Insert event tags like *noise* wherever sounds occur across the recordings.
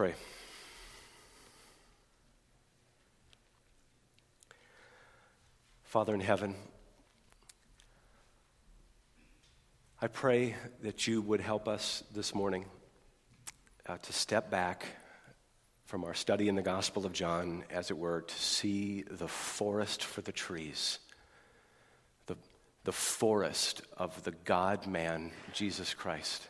pray. Father in heaven, I pray that you would help us this morning uh, to step back from our study in the Gospel of John, as it were, to see the forest for the trees, the, the forest of the God man, Jesus Christ.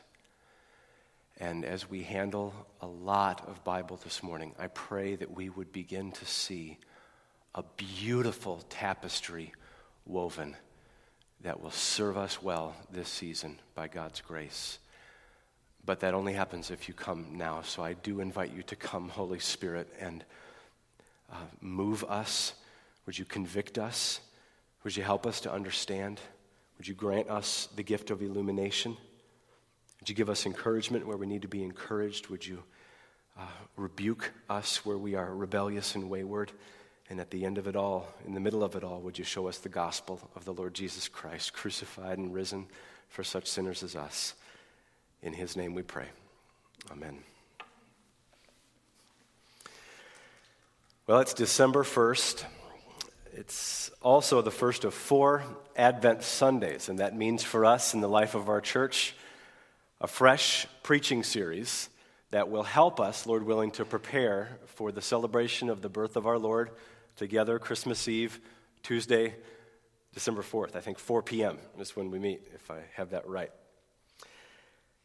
And as we handle a lot of Bible this morning, I pray that we would begin to see a beautiful tapestry woven that will serve us well this season by God's grace. But that only happens if you come now. So I do invite you to come, Holy Spirit, and uh, move us. Would you convict us? Would you help us to understand? Would you grant us the gift of illumination? Would you give us encouragement where we need to be encouraged? Would you uh, rebuke us where we are rebellious and wayward? And at the end of it all, in the middle of it all, would you show us the gospel of the Lord Jesus Christ, crucified and risen for such sinners as us? In his name we pray. Amen. Well, it's December 1st. It's also the first of four Advent Sundays, and that means for us in the life of our church a fresh preaching series that will help us, Lord willing, to prepare for the celebration of the birth of our Lord together Christmas Eve, Tuesday, December 4th. I think 4 p.m. is when we meet, if I have that right.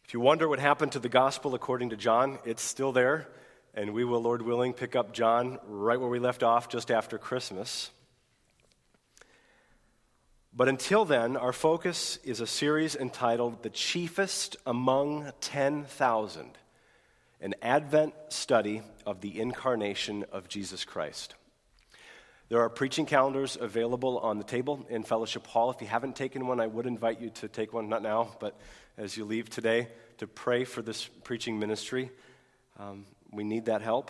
If you wonder what happened to the gospel according to John, it's still there, and we will, Lord willing, pick up John right where we left off just after Christmas. But until then, our focus is a series entitled The Chiefest Among 10,000, an Advent study of the incarnation of Jesus Christ. There are preaching calendars available on the table in Fellowship Hall. If you haven't taken one, I would invite you to take one, not now, but as you leave today, to pray for this preaching ministry. Um, we need that help.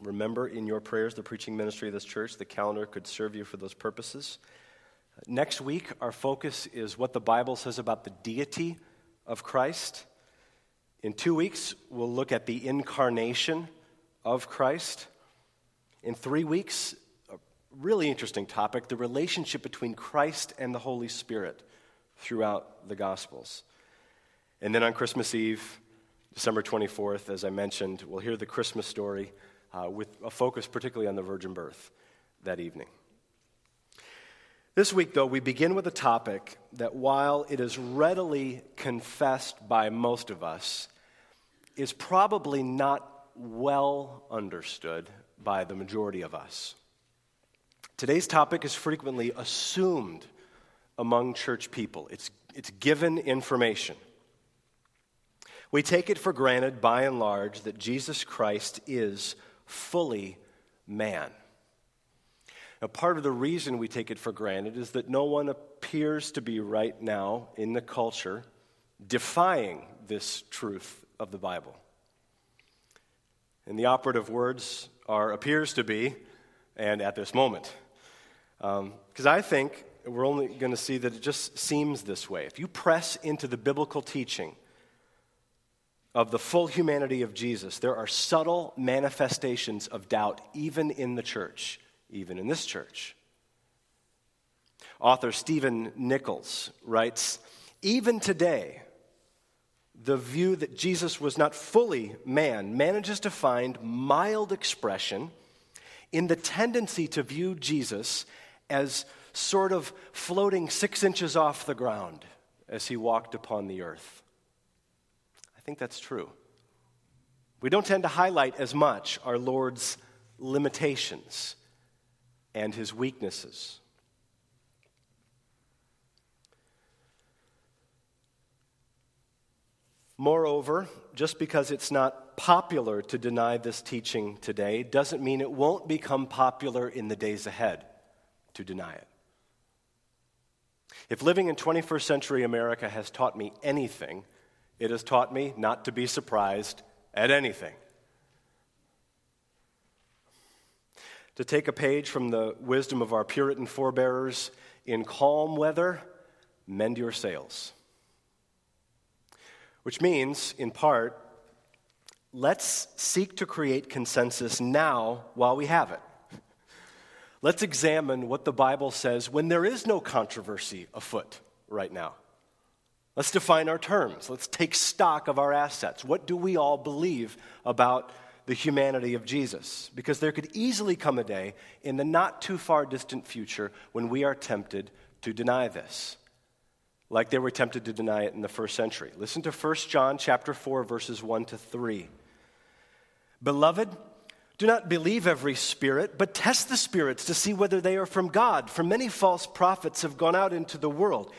Remember in your prayers the preaching ministry of this church. The calendar could serve you for those purposes. Next week, our focus is what the Bible says about the deity of Christ. In two weeks, we'll look at the incarnation of Christ. In three weeks, a really interesting topic the relationship between Christ and the Holy Spirit throughout the Gospels. And then on Christmas Eve, December 24th, as I mentioned, we'll hear the Christmas story uh, with a focus particularly on the virgin birth that evening. This week, though, we begin with a topic that, while it is readily confessed by most of us, is probably not well understood by the majority of us. Today's topic is frequently assumed among church people, it's, it's given information. We take it for granted, by and large, that Jesus Christ is fully man. Now, part of the reason we take it for granted is that no one appears to be right now in the culture defying this truth of the Bible. And the operative words are appears to be and at this moment. Because um, I think we're only going to see that it just seems this way. If you press into the biblical teaching of the full humanity of Jesus, there are subtle manifestations of doubt, even in the church, even in this church. Author Stephen Nichols writes Even today, the view that Jesus was not fully man manages to find mild expression in the tendency to view Jesus as sort of floating six inches off the ground as he walked upon the earth. I think that's true. We don't tend to highlight as much our Lord's limitations and his weaknesses. Moreover, just because it's not popular to deny this teaching today doesn't mean it won't become popular in the days ahead to deny it. If living in 21st century America has taught me anything, it has taught me not to be surprised at anything. To take a page from the wisdom of our Puritan forebears in calm weather, mend your sails. Which means, in part, let's seek to create consensus now while we have it. *laughs* Let's examine what the Bible says when there is no controversy afoot right now. Let's define our terms. Let's take stock of our assets. What do we all believe about the humanity of Jesus? Because there could easily come a day in the not too far distant future when we are tempted to deny this like they were tempted to deny it in the first century. Listen to 1 John chapter 4 verses 1 to 3. Beloved, do not believe every spirit, but test the spirits to see whether they are from God, for many false prophets have gone out into the world.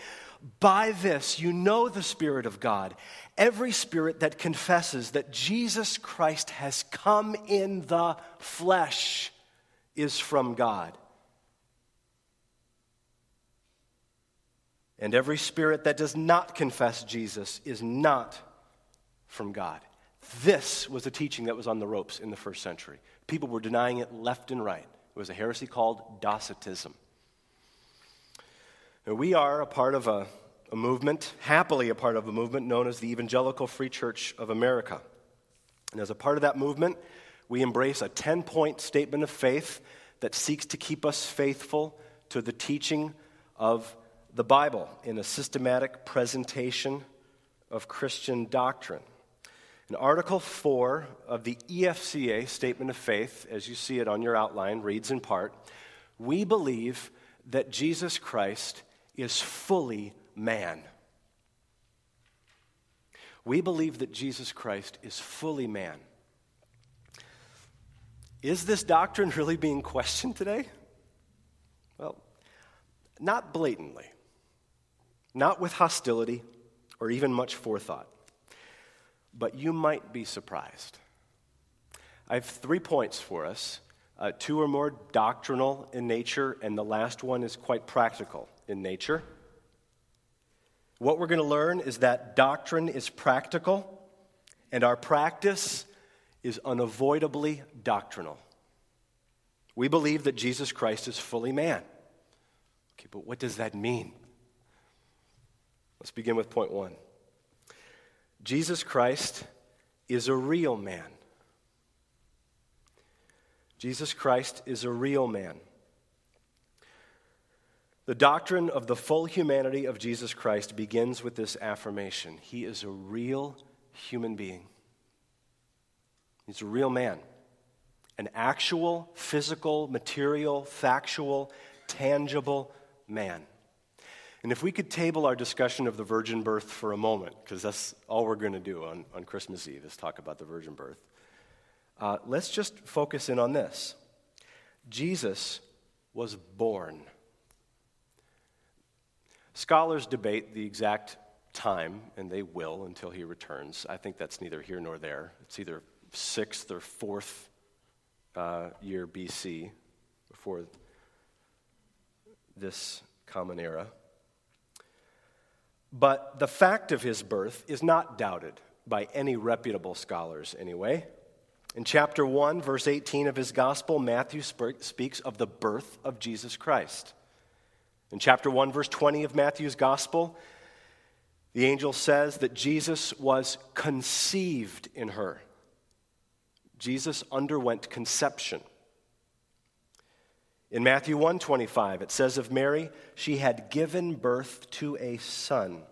By this you know the Spirit of God. Every spirit that confesses that Jesus Christ has come in the flesh is from God. And every spirit that does not confess Jesus is not from God. This was a teaching that was on the ropes in the first century. People were denying it left and right. It was a heresy called Docetism. We are a part of a, a movement, happily a part of a movement known as the Evangelical Free Church of America. And as a part of that movement, we embrace a 10 point statement of faith that seeks to keep us faithful to the teaching of the Bible in a systematic presentation of Christian doctrine. In Article 4 of the EFCA Statement of Faith, as you see it on your outline, reads in part We believe that Jesus Christ is fully man. We believe that Jesus Christ is fully man. Is this doctrine *laughs* really being questioned today? Well, not blatantly not with hostility or even much forethought. But you might be surprised. I have three points for us. Uh, two are more doctrinal in nature, and the last one is quite practical in nature. What we're going to learn is that doctrine is practical, and our practice is unavoidably doctrinal. We believe that Jesus Christ is fully man. Okay, but what does that mean? Let's begin with point one Jesus Christ is a real man. Jesus Christ is a real man. The doctrine of the full humanity of Jesus Christ begins with this affirmation He is a real human being. He's a real man. An actual, physical, material, factual, tangible man. And if we could table our discussion of the virgin birth for a moment, because that's all we're going to do on, on Christmas Eve is talk about the virgin birth, uh, let's just focus in on this. Jesus was born. Scholars debate the exact time, and they will until he returns. I think that's neither here nor there. It's either sixth or fourth uh, year BC, before this common era. But the fact of his birth is not doubted by any reputable scholars, anyway. In chapter 1, verse 18 of his gospel, Matthew speaks of the birth of Jesus Christ. In chapter 1, verse 20 of Matthew's gospel, the angel says that Jesus was conceived in her. Jesus underwent conception. In Matthew 1:25 it says of Mary she had given birth to a son.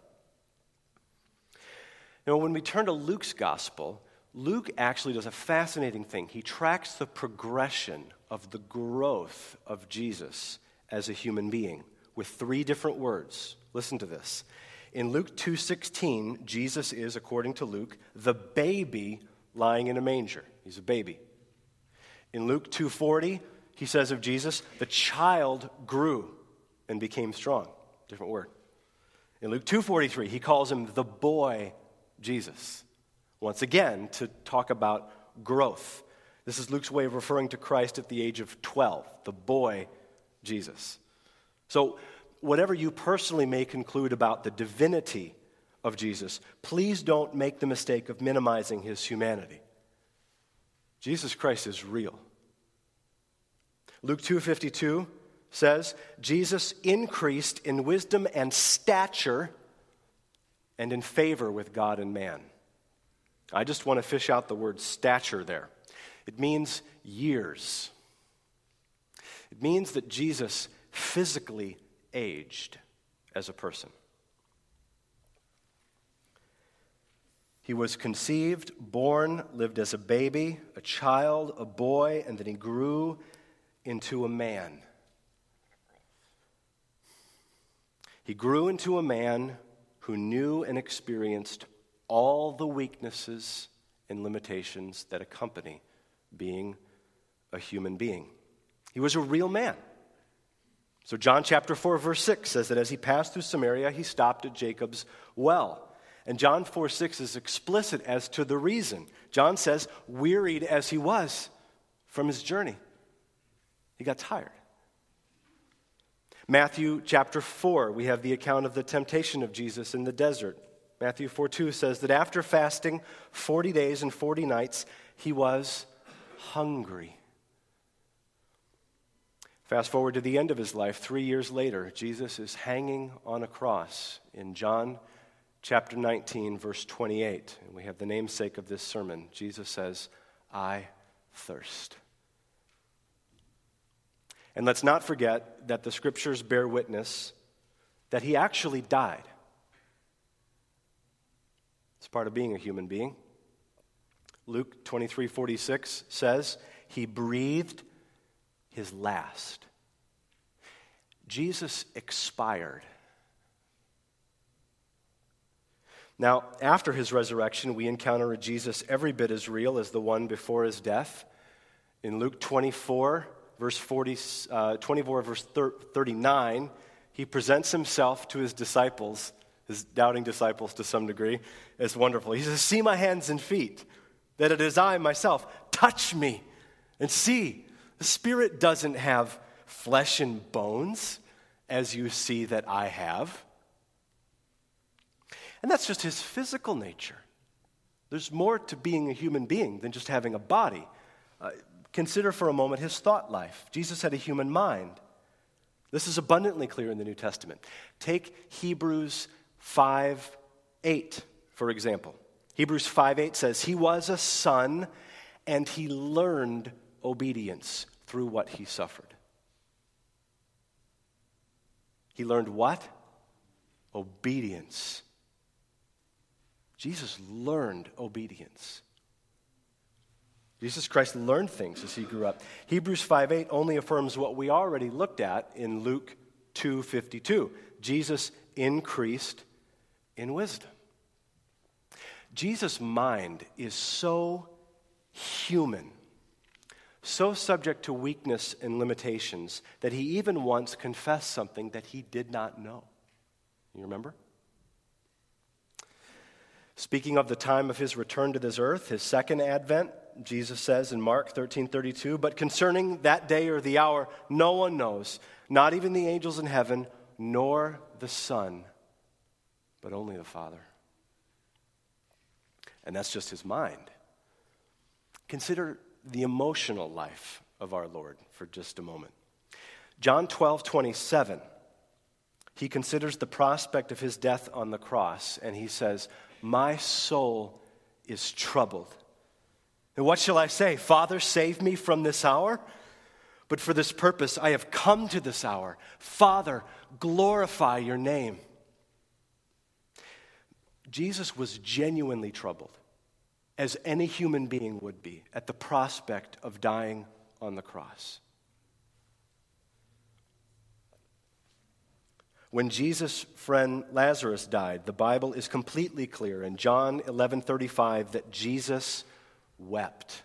Now when we turn to Luke's gospel, Luke actually does a fascinating thing. He tracks the progression of the growth of Jesus as a human being with three different words. Listen to this. In Luke 2:16, Jesus is according to Luke the baby lying in a manger. He's a baby. In Luke 2:40, he says of Jesus, the child grew and became strong. Different word. In Luke 2:43, he calls him the boy Jesus. Once again, to talk about growth. This is Luke's way of referring to Christ at the age of 12, the boy Jesus. So, whatever you personally may conclude about the divinity of Jesus, please don't make the mistake of minimizing his humanity. Jesus Christ is real. Luke 2:52 says, Jesus increased in wisdom and stature and in favor with God and man. I just want to fish out the word stature there. It means years. It means that Jesus physically aged as a person. He was conceived, born, lived as a baby, a child, a boy, and then he grew into a man. He grew into a man who knew and experienced all the weaknesses and limitations that accompany being a human being. He was a real man. So, John chapter 4, verse 6 says that as he passed through Samaria, he stopped at Jacob's well. And John 4 6 is explicit as to the reason. John says, wearied as he was from his journey, he got tired. Matthew chapter 4, we have the account of the temptation of Jesus in the desert. Matthew 4 2 says that after fasting 40 days and 40 nights, he was hungry. Fast forward to the end of his life, three years later, Jesus is hanging on a cross in John chapter 19, verse 28. And we have the namesake of this sermon. Jesus says, I thirst. And let's not forget that the scriptures bear witness that he actually died. It's part of being a human being. Luke 23 46 says, He breathed his last. Jesus expired. Now, after his resurrection, we encounter a Jesus every bit as real as the one before his death. In Luke 24, verse 40, uh, 24, verse 39, he presents himself to his disciples, his doubting disciples to some degree, as wonderful. He says, See my hands and feet, that it is I myself. Touch me and see. The Spirit doesn't have flesh and bones as you see that I have. And that's just his physical nature. There's more to being a human being than just having a body. Uh, consider for a moment his thought life. Jesus had a human mind. This is abundantly clear in the New Testament. Take Hebrews 5 8, for example. Hebrews 5 8 says, He was a son and he learned obedience through what he suffered. He learned what? Obedience. Jesus learned obedience. Jesus Christ learned things as he grew up. Hebrews 5 8 only affirms what we already looked at in Luke 2 52. Jesus increased in wisdom. Jesus' mind is so human, so subject to weakness and limitations, that he even once confessed something that he did not know. You remember? Speaking of the time of his return to this earth, his second advent, Jesus says in Mark 13 32, but concerning that day or the hour, no one knows, not even the angels in heaven, nor the Son, but only the Father. And that's just his mind. Consider the emotional life of our Lord for just a moment. John 12 27, he considers the prospect of his death on the cross, and he says, my soul is troubled. And what shall I say? Father, save me from this hour? But for this purpose I have come to this hour. Father, glorify your name. Jesus was genuinely troubled, as any human being would be, at the prospect of dying on the cross. When Jesus' friend Lazarus died, the Bible is completely clear in John 11:35 that Jesus wept.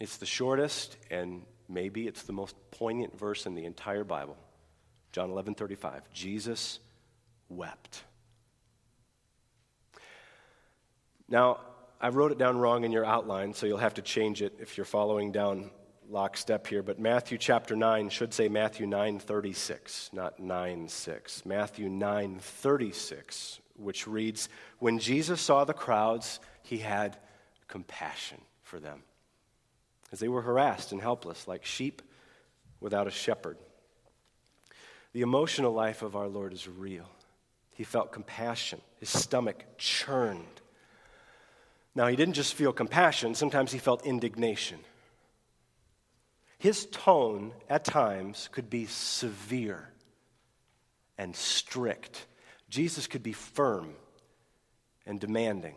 It's the shortest and maybe it's the most poignant verse in the entire Bible. John 11:35. Jesus wept. Now, I wrote it down wrong in your outline, so you'll have to change it if you're following down lockstep here, but Matthew chapter 9 should say Matthew 9:36, not 9:6. Matthew 9:36, which reads, "When Jesus saw the crowds, he had compassion for them, as they were harassed and helpless like sheep without a shepherd." The emotional life of our Lord is real. He felt compassion. His stomach churned Now, he didn't just feel compassion, sometimes he felt indignation. His tone at times could be severe and strict. Jesus could be firm and demanding.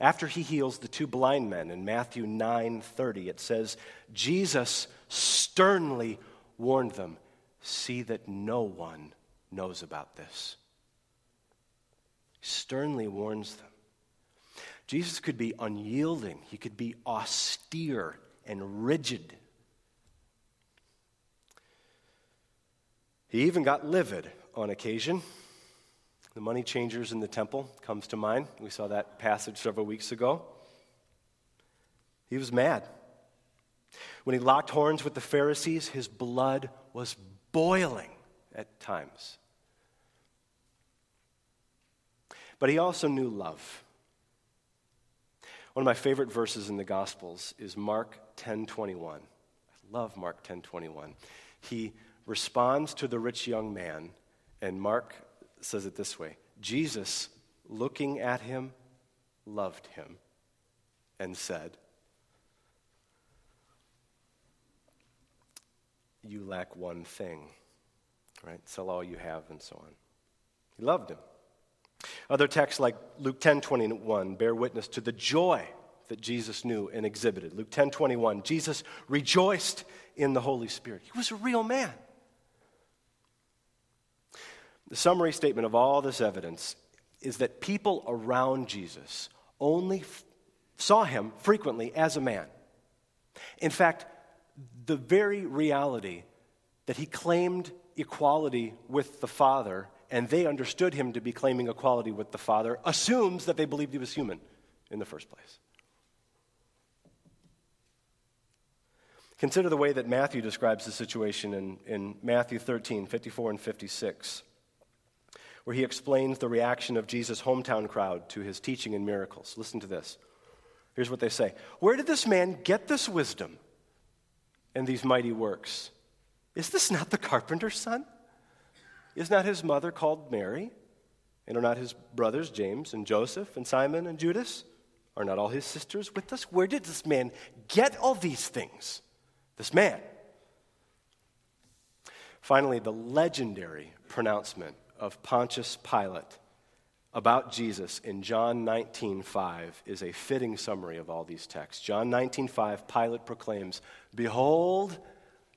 After he heals the two blind men in Matthew 9:30, it says, Jesus sternly warned them, "See that no one knows about this." Sternly warns them. Jesus could be unyielding, he could be austere and rigid. He even got livid on occasion. The money changers in the temple comes to mind. We saw that passage several weeks ago. He was mad. When he locked horns with the Pharisees, his blood was boiling at times. But he also knew love. One of my favorite verses in the Gospels is Mark 10:21. I love Mark 10:21. He responds to the rich young man, and Mark says it this way Jesus, looking at him, loved him and said, You lack one thing, right? Sell all you have and so on. He loved him. Other texts like Luke 10 21 bear witness to the joy that Jesus knew and exhibited. Luke 10 21, Jesus rejoiced in the Holy Spirit. He was a real man. The summary statement of all this evidence is that people around Jesus only f- saw him frequently as a man. In fact, the very reality that he claimed equality with the Father and they understood him to be claiming equality with the Father assumes that they believed he was human in the first place. Consider the way that Matthew describes the situation in, in Matthew 13, 54 and 56, where he explains the reaction of Jesus' hometown crowd to his teaching and miracles. Listen to this. Here's what they say Where did this man get this wisdom and these mighty works? Is this not the carpenter's son? Is not his mother called Mary? And are not his brothers James and Joseph and Simon and Judas? Are not all his sisters with us? Where did this man get all these things? This man. Finally, the legendary pronouncement of Pontius Pilate about Jesus in John 19:5 is a fitting summary of all these texts. John 19:5 Pilate proclaims, "Behold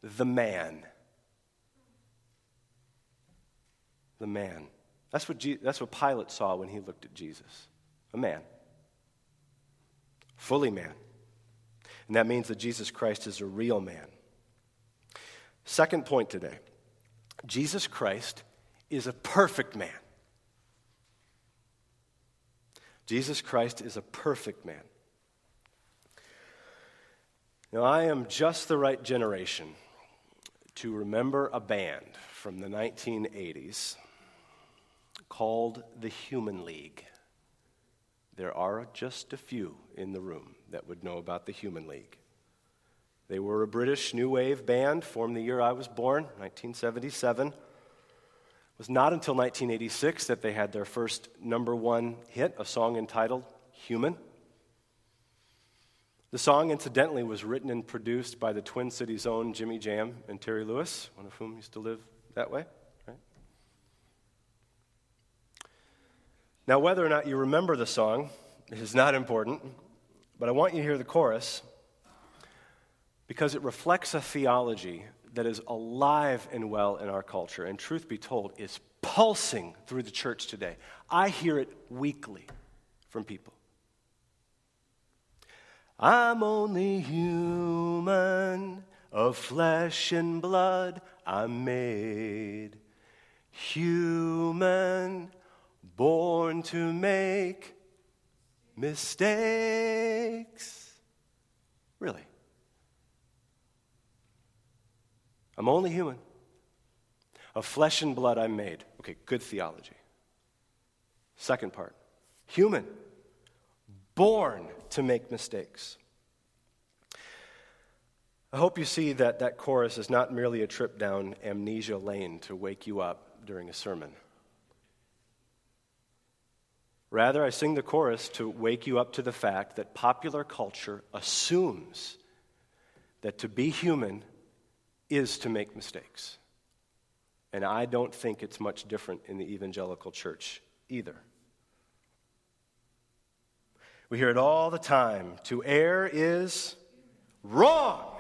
the man." The man. That's what, Je- that's what Pilate saw when he looked at Jesus a man, fully man. And that means that Jesus Christ is a real man. Second point today Jesus Christ is a perfect man. Jesus Christ is a perfect man. Now, I am just the right generation to remember a band from the 1980s called the Human League. There are just a few in the room that would know about the Human League. They were a British new wave band formed the year I was born, 1977. It was not until 1986 that they had their first number one hit, a song entitled Human. The song, incidentally, was written and produced by the Twin Cities' own Jimmy Jam and Terry Lewis, one of whom used to live that way. Now, whether or not you remember the song is not important, but I want you to hear the chorus because it reflects a theology that is alive and well in our culture, and truth be told, is pulsing through the church today. I hear it weekly from people. I'm only human, of flesh and blood I'm made. Human, born to make mistakes. Really? I'm only human. Of flesh and blood I'm made. Okay, good theology. Second part human, born to make mistakes. I hope you see that that chorus is not merely a trip down amnesia lane to wake you up during a sermon. Rather, I sing the chorus to wake you up to the fact that popular culture assumes that to be human is to make mistakes. And I don't think it's much different in the evangelical church either. We hear it all the time. To err is wrong.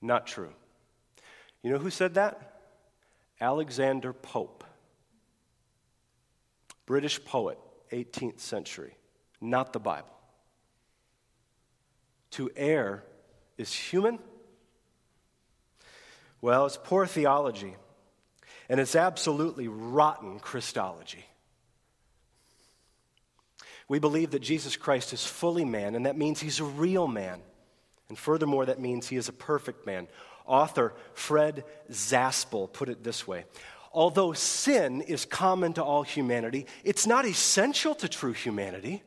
Not true. You know who said that? Alexander Pope, British poet, 18th century, not the Bible. To err is human well, it's poor theology, and it's absolutely rotten Christology. We believe that Jesus Christ is fully man, and that means he's a real man. And furthermore, that means he is a perfect man. Author Fred Zaspel put it this way Although sin is common to all humanity, it's not essential to true humanity.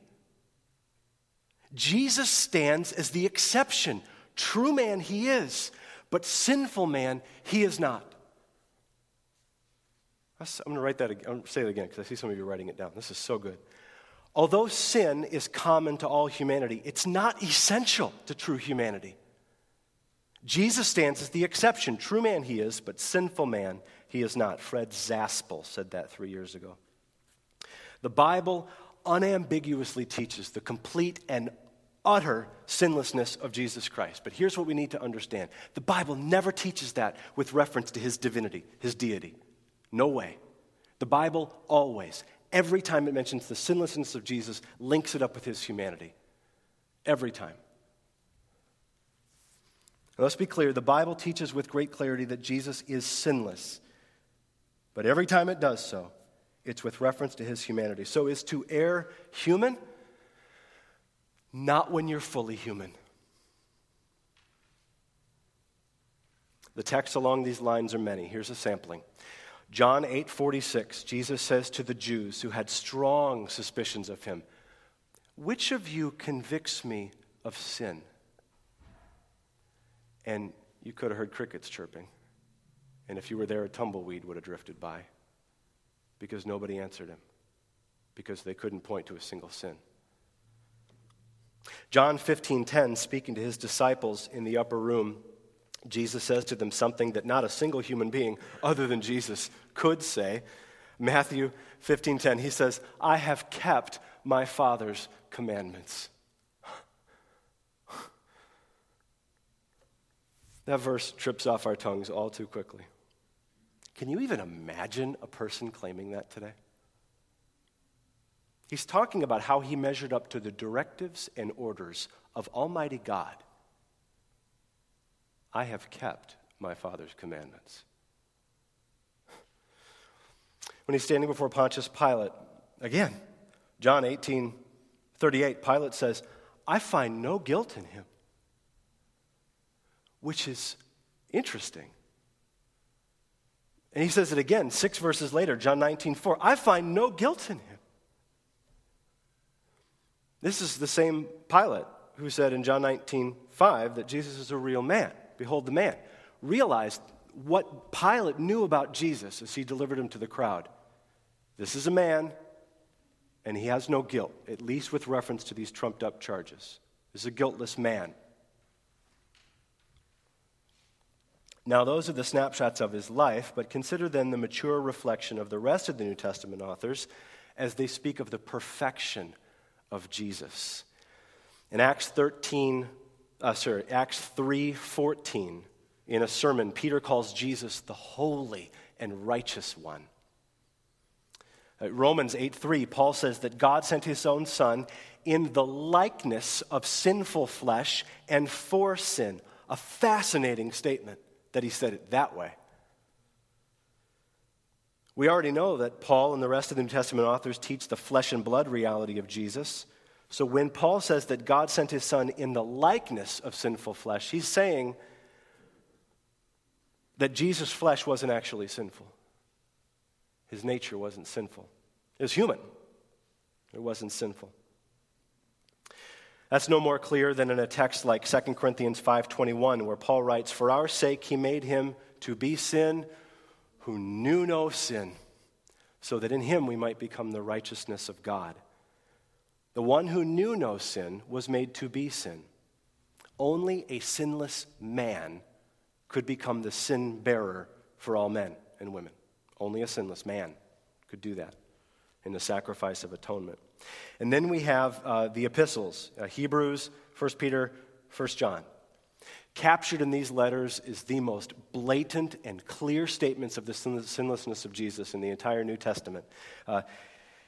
Jesus stands as the exception. True man he is, but sinful man, he is not. I'm going to write that again. I'm going to say it again because I see some of you writing it down. This is so good. Although sin is common to all humanity, it's not essential to true humanity. Jesus stands as the exception. True man he is, but sinful man he is not. Fred Zaspel said that three years ago. The Bible unambiguously teaches the complete and utter sinlessness of Jesus Christ. But here's what we need to understand the Bible never teaches that with reference to his divinity, his deity. No way. The Bible always, every time it mentions the sinlessness of Jesus, links it up with his humanity. Every time. Let's be clear the Bible teaches with great clarity that Jesus is sinless. But every time it does so, it's with reference to his humanity. So, is to err human? Not when you're fully human. The texts along these lines are many. Here's a sampling. John 8:46, Jesus says to the Jews who had strong suspicions of him, "Which of you convicts me of sin?" And you could have heard crickets chirping. And if you were there, a tumbleweed would have drifted by because nobody answered him because they couldn't point to a single sin. John 15:10 speaking to his disciples in the upper room Jesus says to them something that not a single human being other than Jesus could say. Matthew 15:10 he says, "I have kept my Father's commandments." That verse trips off our tongues all too quickly. Can you even imagine a person claiming that today? He's talking about how he measured up to the directives and orders of Almighty God. I have kept my Father's commandments. When he's standing before Pontius Pilate, again, John 18 38, Pilate says, I find no guilt in him, which is interesting. And he says it again, six verses later, John 19 4, I find no guilt in him. This is the same Pilate who said in John 19, 5 that Jesus is a real man. Behold the man. Realized what Pilate knew about Jesus as he delivered him to the crowd. This is a man, and he has no guilt, at least with reference to these trumped up charges. This is a guiltless man. Now, those are the snapshots of his life, but consider then the mature reflection of the rest of the New Testament authors as they speak of the perfection of Jesus. In Acts 13, uh, sorry, Acts 3:14, in a sermon, Peter calls Jesus the holy and righteous one. At Romans 8:3, Paul says that God sent his own son in the likeness of sinful flesh and for sin. A fascinating statement that he said it that way. We already know that Paul and the rest of the New Testament authors teach the flesh and blood reality of Jesus. So when Paul says that God sent his son in the likeness of sinful flesh, he's saying that Jesus' flesh wasn't actually sinful. His nature wasn't sinful. It was human. It wasn't sinful. That's no more clear than in a text like 2 Corinthians 5:21 where Paul writes, "For our sake he made him to be sin who knew no sin, so that in him we might become the righteousness of God. The one who knew no sin was made to be sin. Only a sinless man could become the sin bearer for all men and women. Only a sinless man could do that in the sacrifice of atonement. And then we have uh, the epistles uh, Hebrews, 1 Peter, 1 John. Captured in these letters is the most blatant and clear statements of the sinlessness of Jesus in the entire New Testament. Uh,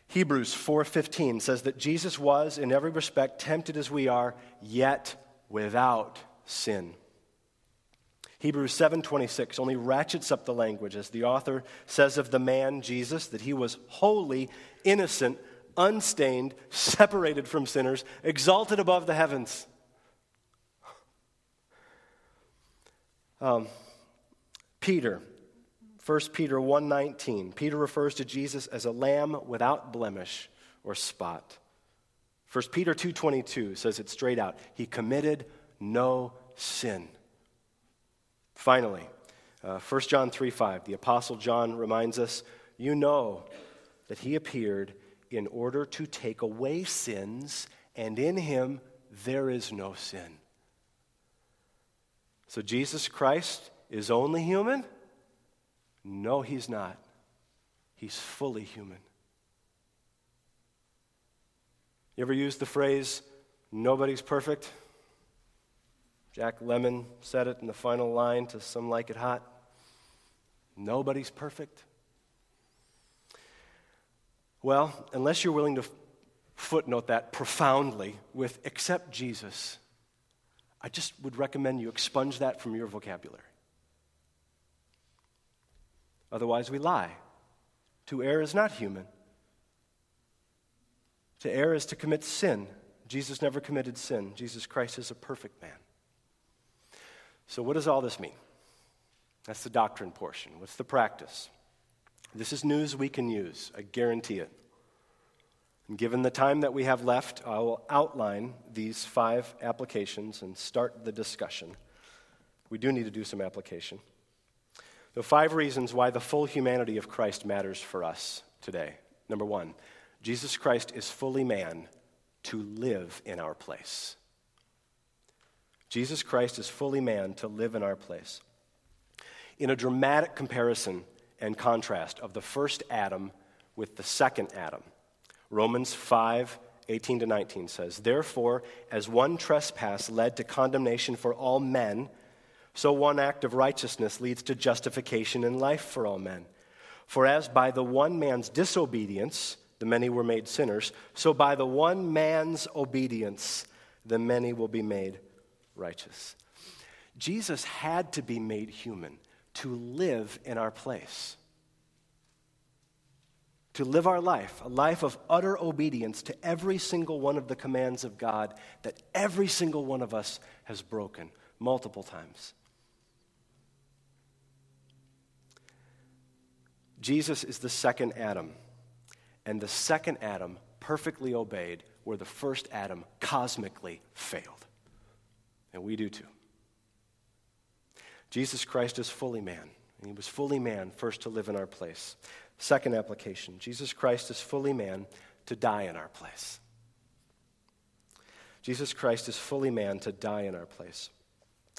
Hebrews 4:15 says that Jesus was in every respect tempted as we are, yet without sin. Hebrews 7:26 only ratchets up the language as the author says of the man Jesus that he was holy, innocent, unstained, separated from sinners, exalted above the heavens. Um, Peter, 1 Peter 1:19. Peter refers to Jesus as a lamb without blemish or spot. 1 Peter 2:22 says it straight out. He committed no sin. Finally, uh, 1 John 3:5. The apostle John reminds us, you know that he appeared in order to take away sins, and in him there is no sin. So Jesus Christ is only human? No, he's not. He's fully human. You ever use the phrase, nobody's perfect? Jack Lemmon said it in the final line to Some Like It Hot. Nobody's perfect. Well, unless you're willing to footnote that profoundly with except Jesus, I just would recommend you expunge that from your vocabulary. Otherwise, we lie. To err is not human. To err is to commit sin. Jesus never committed sin. Jesus Christ is a perfect man. So, what does all this mean? That's the doctrine portion. What's the practice? This is news we can use, I guarantee it. And given the time that we have left, I will outline these five applications and start the discussion. We do need to do some application. The five reasons why the full humanity of Christ matters for us today. Number one, Jesus Christ is fully man to live in our place. Jesus Christ is fully man to live in our place. In a dramatic comparison and contrast of the first Adam with the second Adam, Romans 5 18 to 19 says, Therefore, as one trespass led to condemnation for all men, so one act of righteousness leads to justification and life for all men. For as by the one man's disobedience the many were made sinners, so by the one man's obedience the many will be made righteous. Jesus had to be made human to live in our place to live our life, a life of utter obedience to every single one of the commands of God that every single one of us has broken multiple times. Jesus is the second Adam, and the second Adam perfectly obeyed where the first Adam cosmically failed. And we do too. Jesus Christ is fully man, and he was fully man first to live in our place. Second application Jesus Christ is fully man to die in our place. Jesus Christ is fully man to die in our place.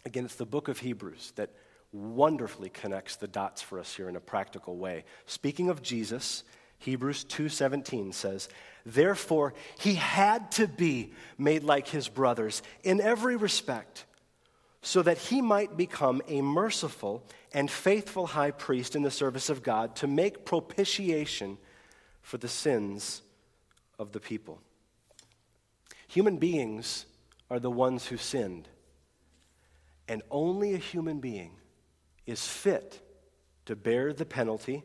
Again, it's the book of Hebrews that wonderfully connects the dots for us here in a practical way. Speaking of Jesus, Hebrews 2:17 says, "Therefore he had to be made like his brothers in every respect, so that he might become a merciful and faithful high priest in the service of God to make propitiation for the sins of the people. Human beings are the ones who sinned, and only a human being is fit to bear the penalty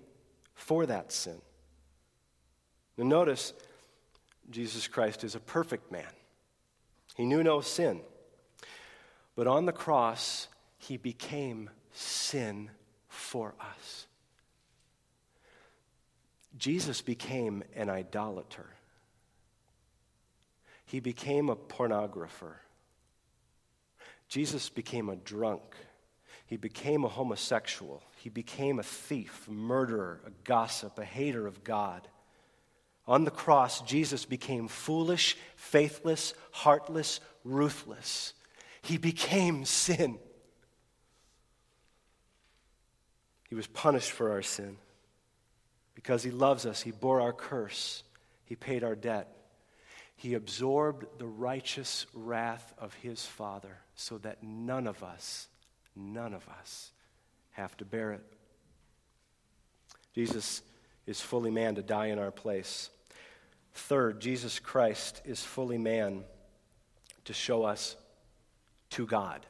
for that sin. Now, notice Jesus Christ is a perfect man, he knew no sin. But on the cross, he became sin for us. Jesus became an idolater. He became a pornographer. Jesus became a drunk. He became a homosexual. He became a thief, a murderer, a gossip, a hater of God. On the cross, Jesus became foolish, faithless, heartless, ruthless. He became sin. He was punished for our sin. Because he loves us, he bore our curse, he paid our debt. He absorbed the righteous wrath of his Father so that none of us, none of us, have to bear it. Jesus is fully man to die in our place. Third, Jesus Christ is fully man to show us to God.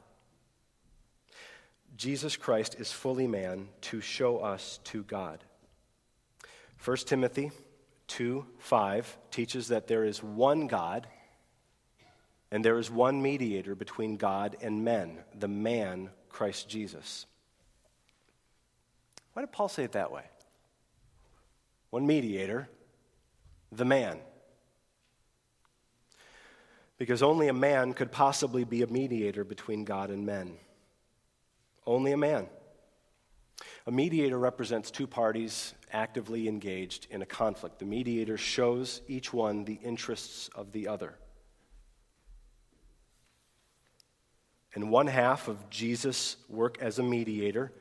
Jesus Christ is fully man to show us to God. 1 Timothy 2 5 teaches that there is one God and there is one mediator between God and men, the man, Christ Jesus. Why did Paul say it that way? One mediator, the man. Because only a man could possibly be a mediator between God and men. Only a man. A mediator represents two parties actively engaged in a conflict. The mediator shows each one the interests of the other. And one half of Jesus' work as a mediator,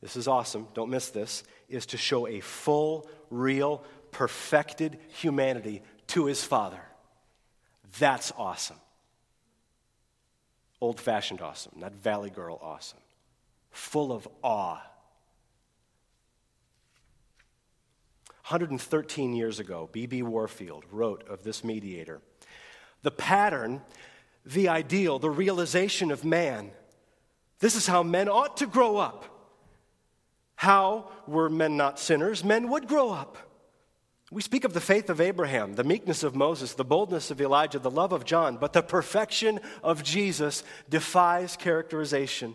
this is awesome, don't miss this, is to show a full, real, perfected humanity to his Father. That's awesome. Old fashioned awesome, not Valley Girl awesome. Full of awe 113 years ago, B.B. Warfield wrote of this mediator the pattern, the ideal, the realization of man. This is how men ought to grow up. How were men not sinners? Men would grow up. We speak of the faith of Abraham, the meekness of Moses, the boldness of Elijah, the love of John, but the perfection of Jesus defies characterization.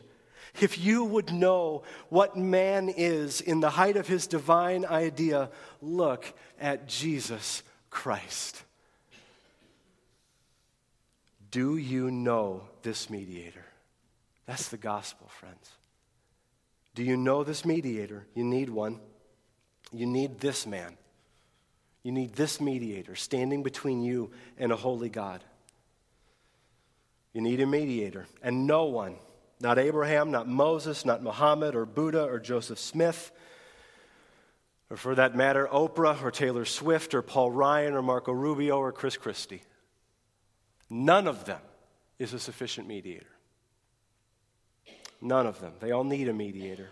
If you would know what man is in the height of his divine idea, look at Jesus Christ. Do you know this mediator? That's the gospel, friends. Do you know this mediator? You need one. You need this man. You need this mediator standing between you and a holy God. You need a mediator, and no one not Abraham, not Moses, not Muhammad or Buddha or Joseph Smith, or for that matter, Oprah or Taylor Swift or Paul Ryan or Marco Rubio or Chris Christie. None of them is a sufficient mediator. None of them. They all need a mediator.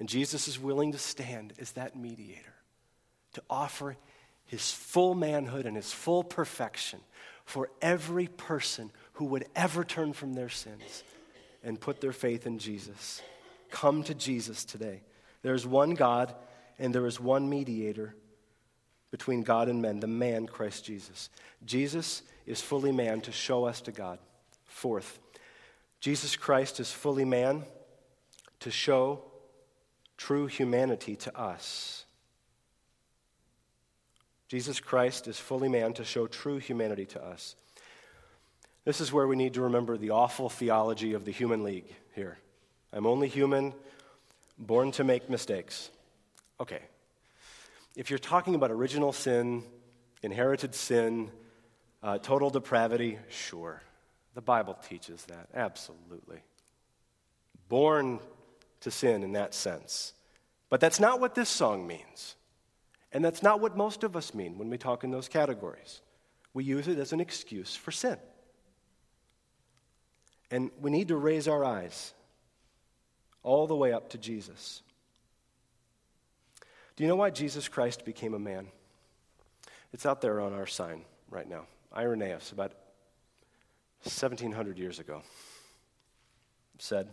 And Jesus is willing to stand as that mediator to offer his full manhood and his full perfection for every person who would ever turn from their sins and put their faith in Jesus. Come to Jesus today. There is one God and there is one mediator between God and men, the man Christ Jesus. Jesus is fully man to show us to God. Fourth, Jesus Christ is fully man to show true humanity to us. Jesus Christ is fully man to show true humanity to us. This is where we need to remember the awful theology of the Human League here. I'm only human, born to make mistakes. Okay. If you're talking about original sin, inherited sin, uh, total depravity, sure. The Bible teaches that, absolutely. Born to sin in that sense. But that's not what this song means. And that's not what most of us mean when we talk in those categories. We use it as an excuse for sin. And we need to raise our eyes all the way up to Jesus. Do you know why Jesus Christ became a man? It's out there on our sign right now. Irenaeus, about 1700 years ago, said,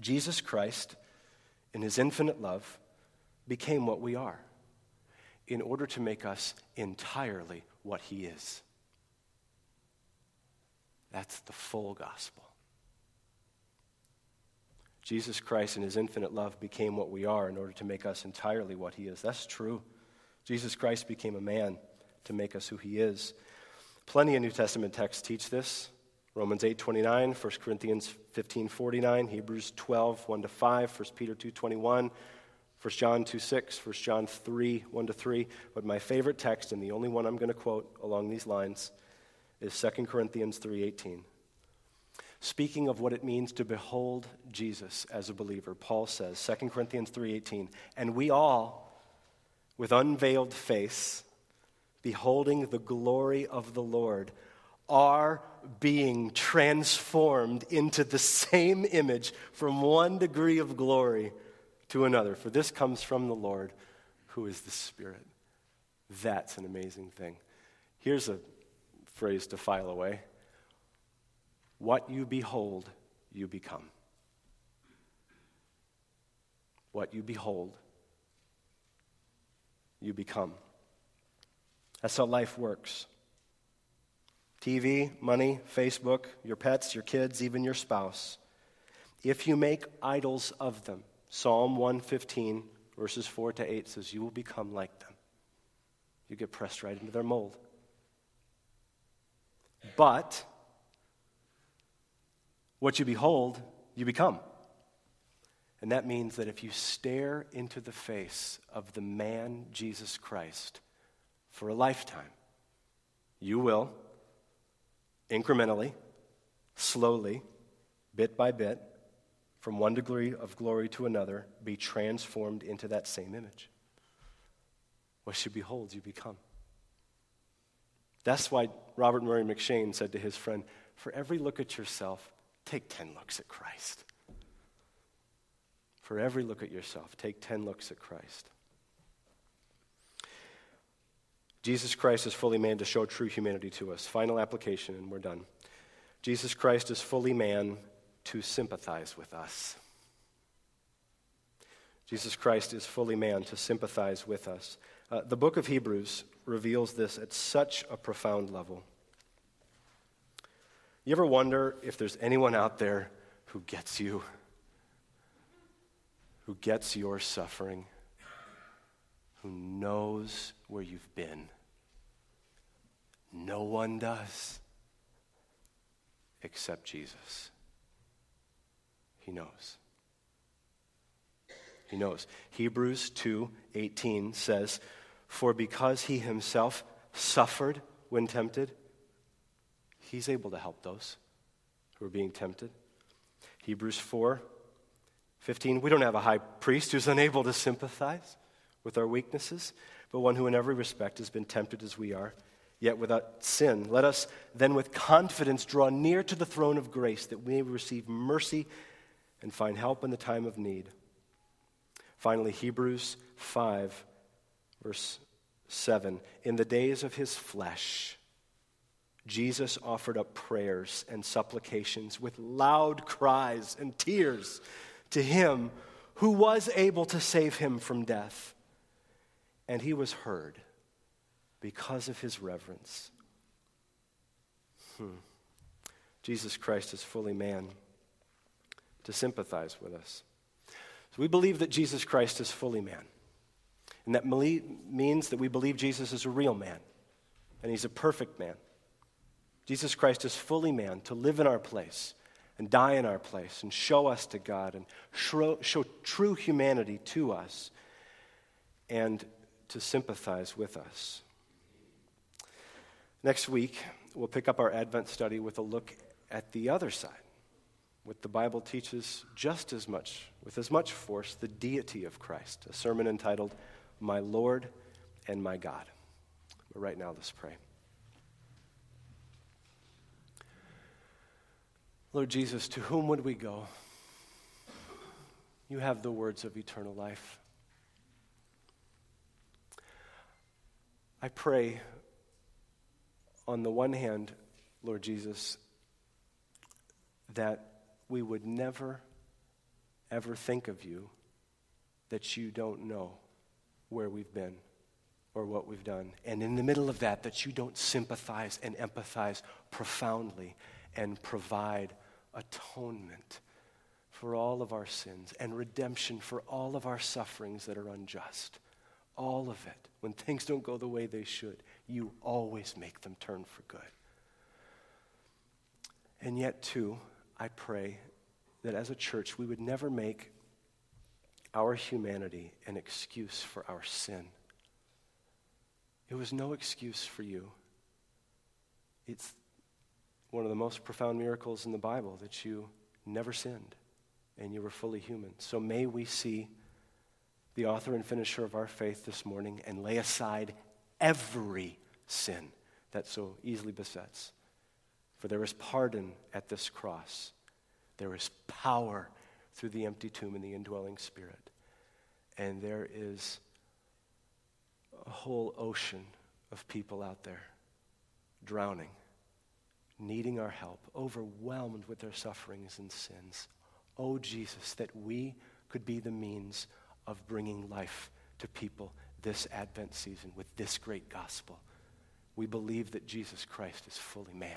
Jesus Christ, in his infinite love, became what we are in order to make us entirely what he is. That's the full gospel. Jesus Christ, in his infinite love, became what we are in order to make us entirely what he is. That's true. Jesus Christ became a man to make us who he is. Plenty of New Testament texts teach this. Romans 8 29, 1 Corinthians 15 49, Hebrews 12 1 to 5, 1 Peter 2 21, 1 John 2 6, 1 John 3 1 to 3. But my favorite text, and the only one I'm going to quote along these lines, is 2 Corinthians 3 18. Speaking of what it means to behold Jesus as a believer, Paul says, 2 Corinthians 3:18, "And we all with unveiled face, beholding the glory of the Lord, are being transformed into the same image from one degree of glory to another. For this comes from the Lord, who is the Spirit. That's an amazing thing. Here's a phrase to file away What you behold, you become. What you behold, you become. That's how life works. TV, money, Facebook, your pets, your kids, even your spouse. If you make idols of them, Psalm 115, verses 4 to 8 says, You will become like them. You get pressed right into their mold. But what you behold, you become. And that means that if you stare into the face of the man Jesus Christ for a lifetime, you will incrementally, slowly, bit by bit, from one degree of glory to another, be transformed into that same image. What you behold, you become. That's why Robert Murray M'Cheyne said to his friend, For every look at yourself, take 10 looks at Christ. For every look at yourself, take 10 looks at Christ. Jesus Christ is fully man to show true humanity to us. Final application, and we're done. Jesus Christ is fully man to sympathize with us. Jesus Christ is fully man to sympathize with us. Uh, the book of Hebrews reveals this at such a profound level. You ever wonder if there's anyone out there who gets you, who gets your suffering, who knows where you've been? No one does except Jesus. He knows. He knows. Hebrews 2:18 says, "For because he himself suffered when tempted, he's able to help those who are being tempted." Hebrews 4:15, we don't have a high priest who's unable to sympathize with our weaknesses, but one who in every respect has been tempted as we are yet without sin. Let us then with confidence draw near to the throne of grace that we may receive mercy and find help in the time of need. Finally, Hebrews 5, verse 7. In the days of his flesh, Jesus offered up prayers and supplications with loud cries and tears to him who was able to save him from death. And he was heard because of his reverence. Hmm. Jesus Christ is fully man to sympathize with us. So we believe that Jesus Christ is fully man. And that means that we believe Jesus is a real man and he's a perfect man. Jesus Christ is fully man to live in our place and die in our place and show us to God and show, show true humanity to us and to sympathize with us. Next week, we'll pick up our Advent study with a look at the other side, what the Bible teaches just as much, with as much force, the deity of Christ, a sermon entitled, My Lord and My God. But right now, let's pray. Lord Jesus, to whom would we go? You have the words of eternal life. I pray on the one hand, Lord Jesus, that we would never, ever think of you that you don't know where we've been or what we've done. And in the middle of that, that you don't sympathize and empathize profoundly and provide atonement for all of our sins and redemption for all of our sufferings that are unjust. All of it. When things don't go the way they should, you always make them turn for good. And yet, too, I pray that as a church, we would never make our humanity an excuse for our sin. It was no excuse for you. It's one of the most profound miracles in the Bible that you never sinned and you were fully human. So may we see the author and finisher of our faith this morning and lay aside every sin that so easily besets. For there is pardon at this cross. There is power through the empty tomb and the indwelling spirit. And there is a whole ocean of people out there drowning, needing our help, overwhelmed with their sufferings and sins. Oh, Jesus, that we could be the means of bringing life to people this Advent season with this great gospel. We believe that Jesus Christ is fully man.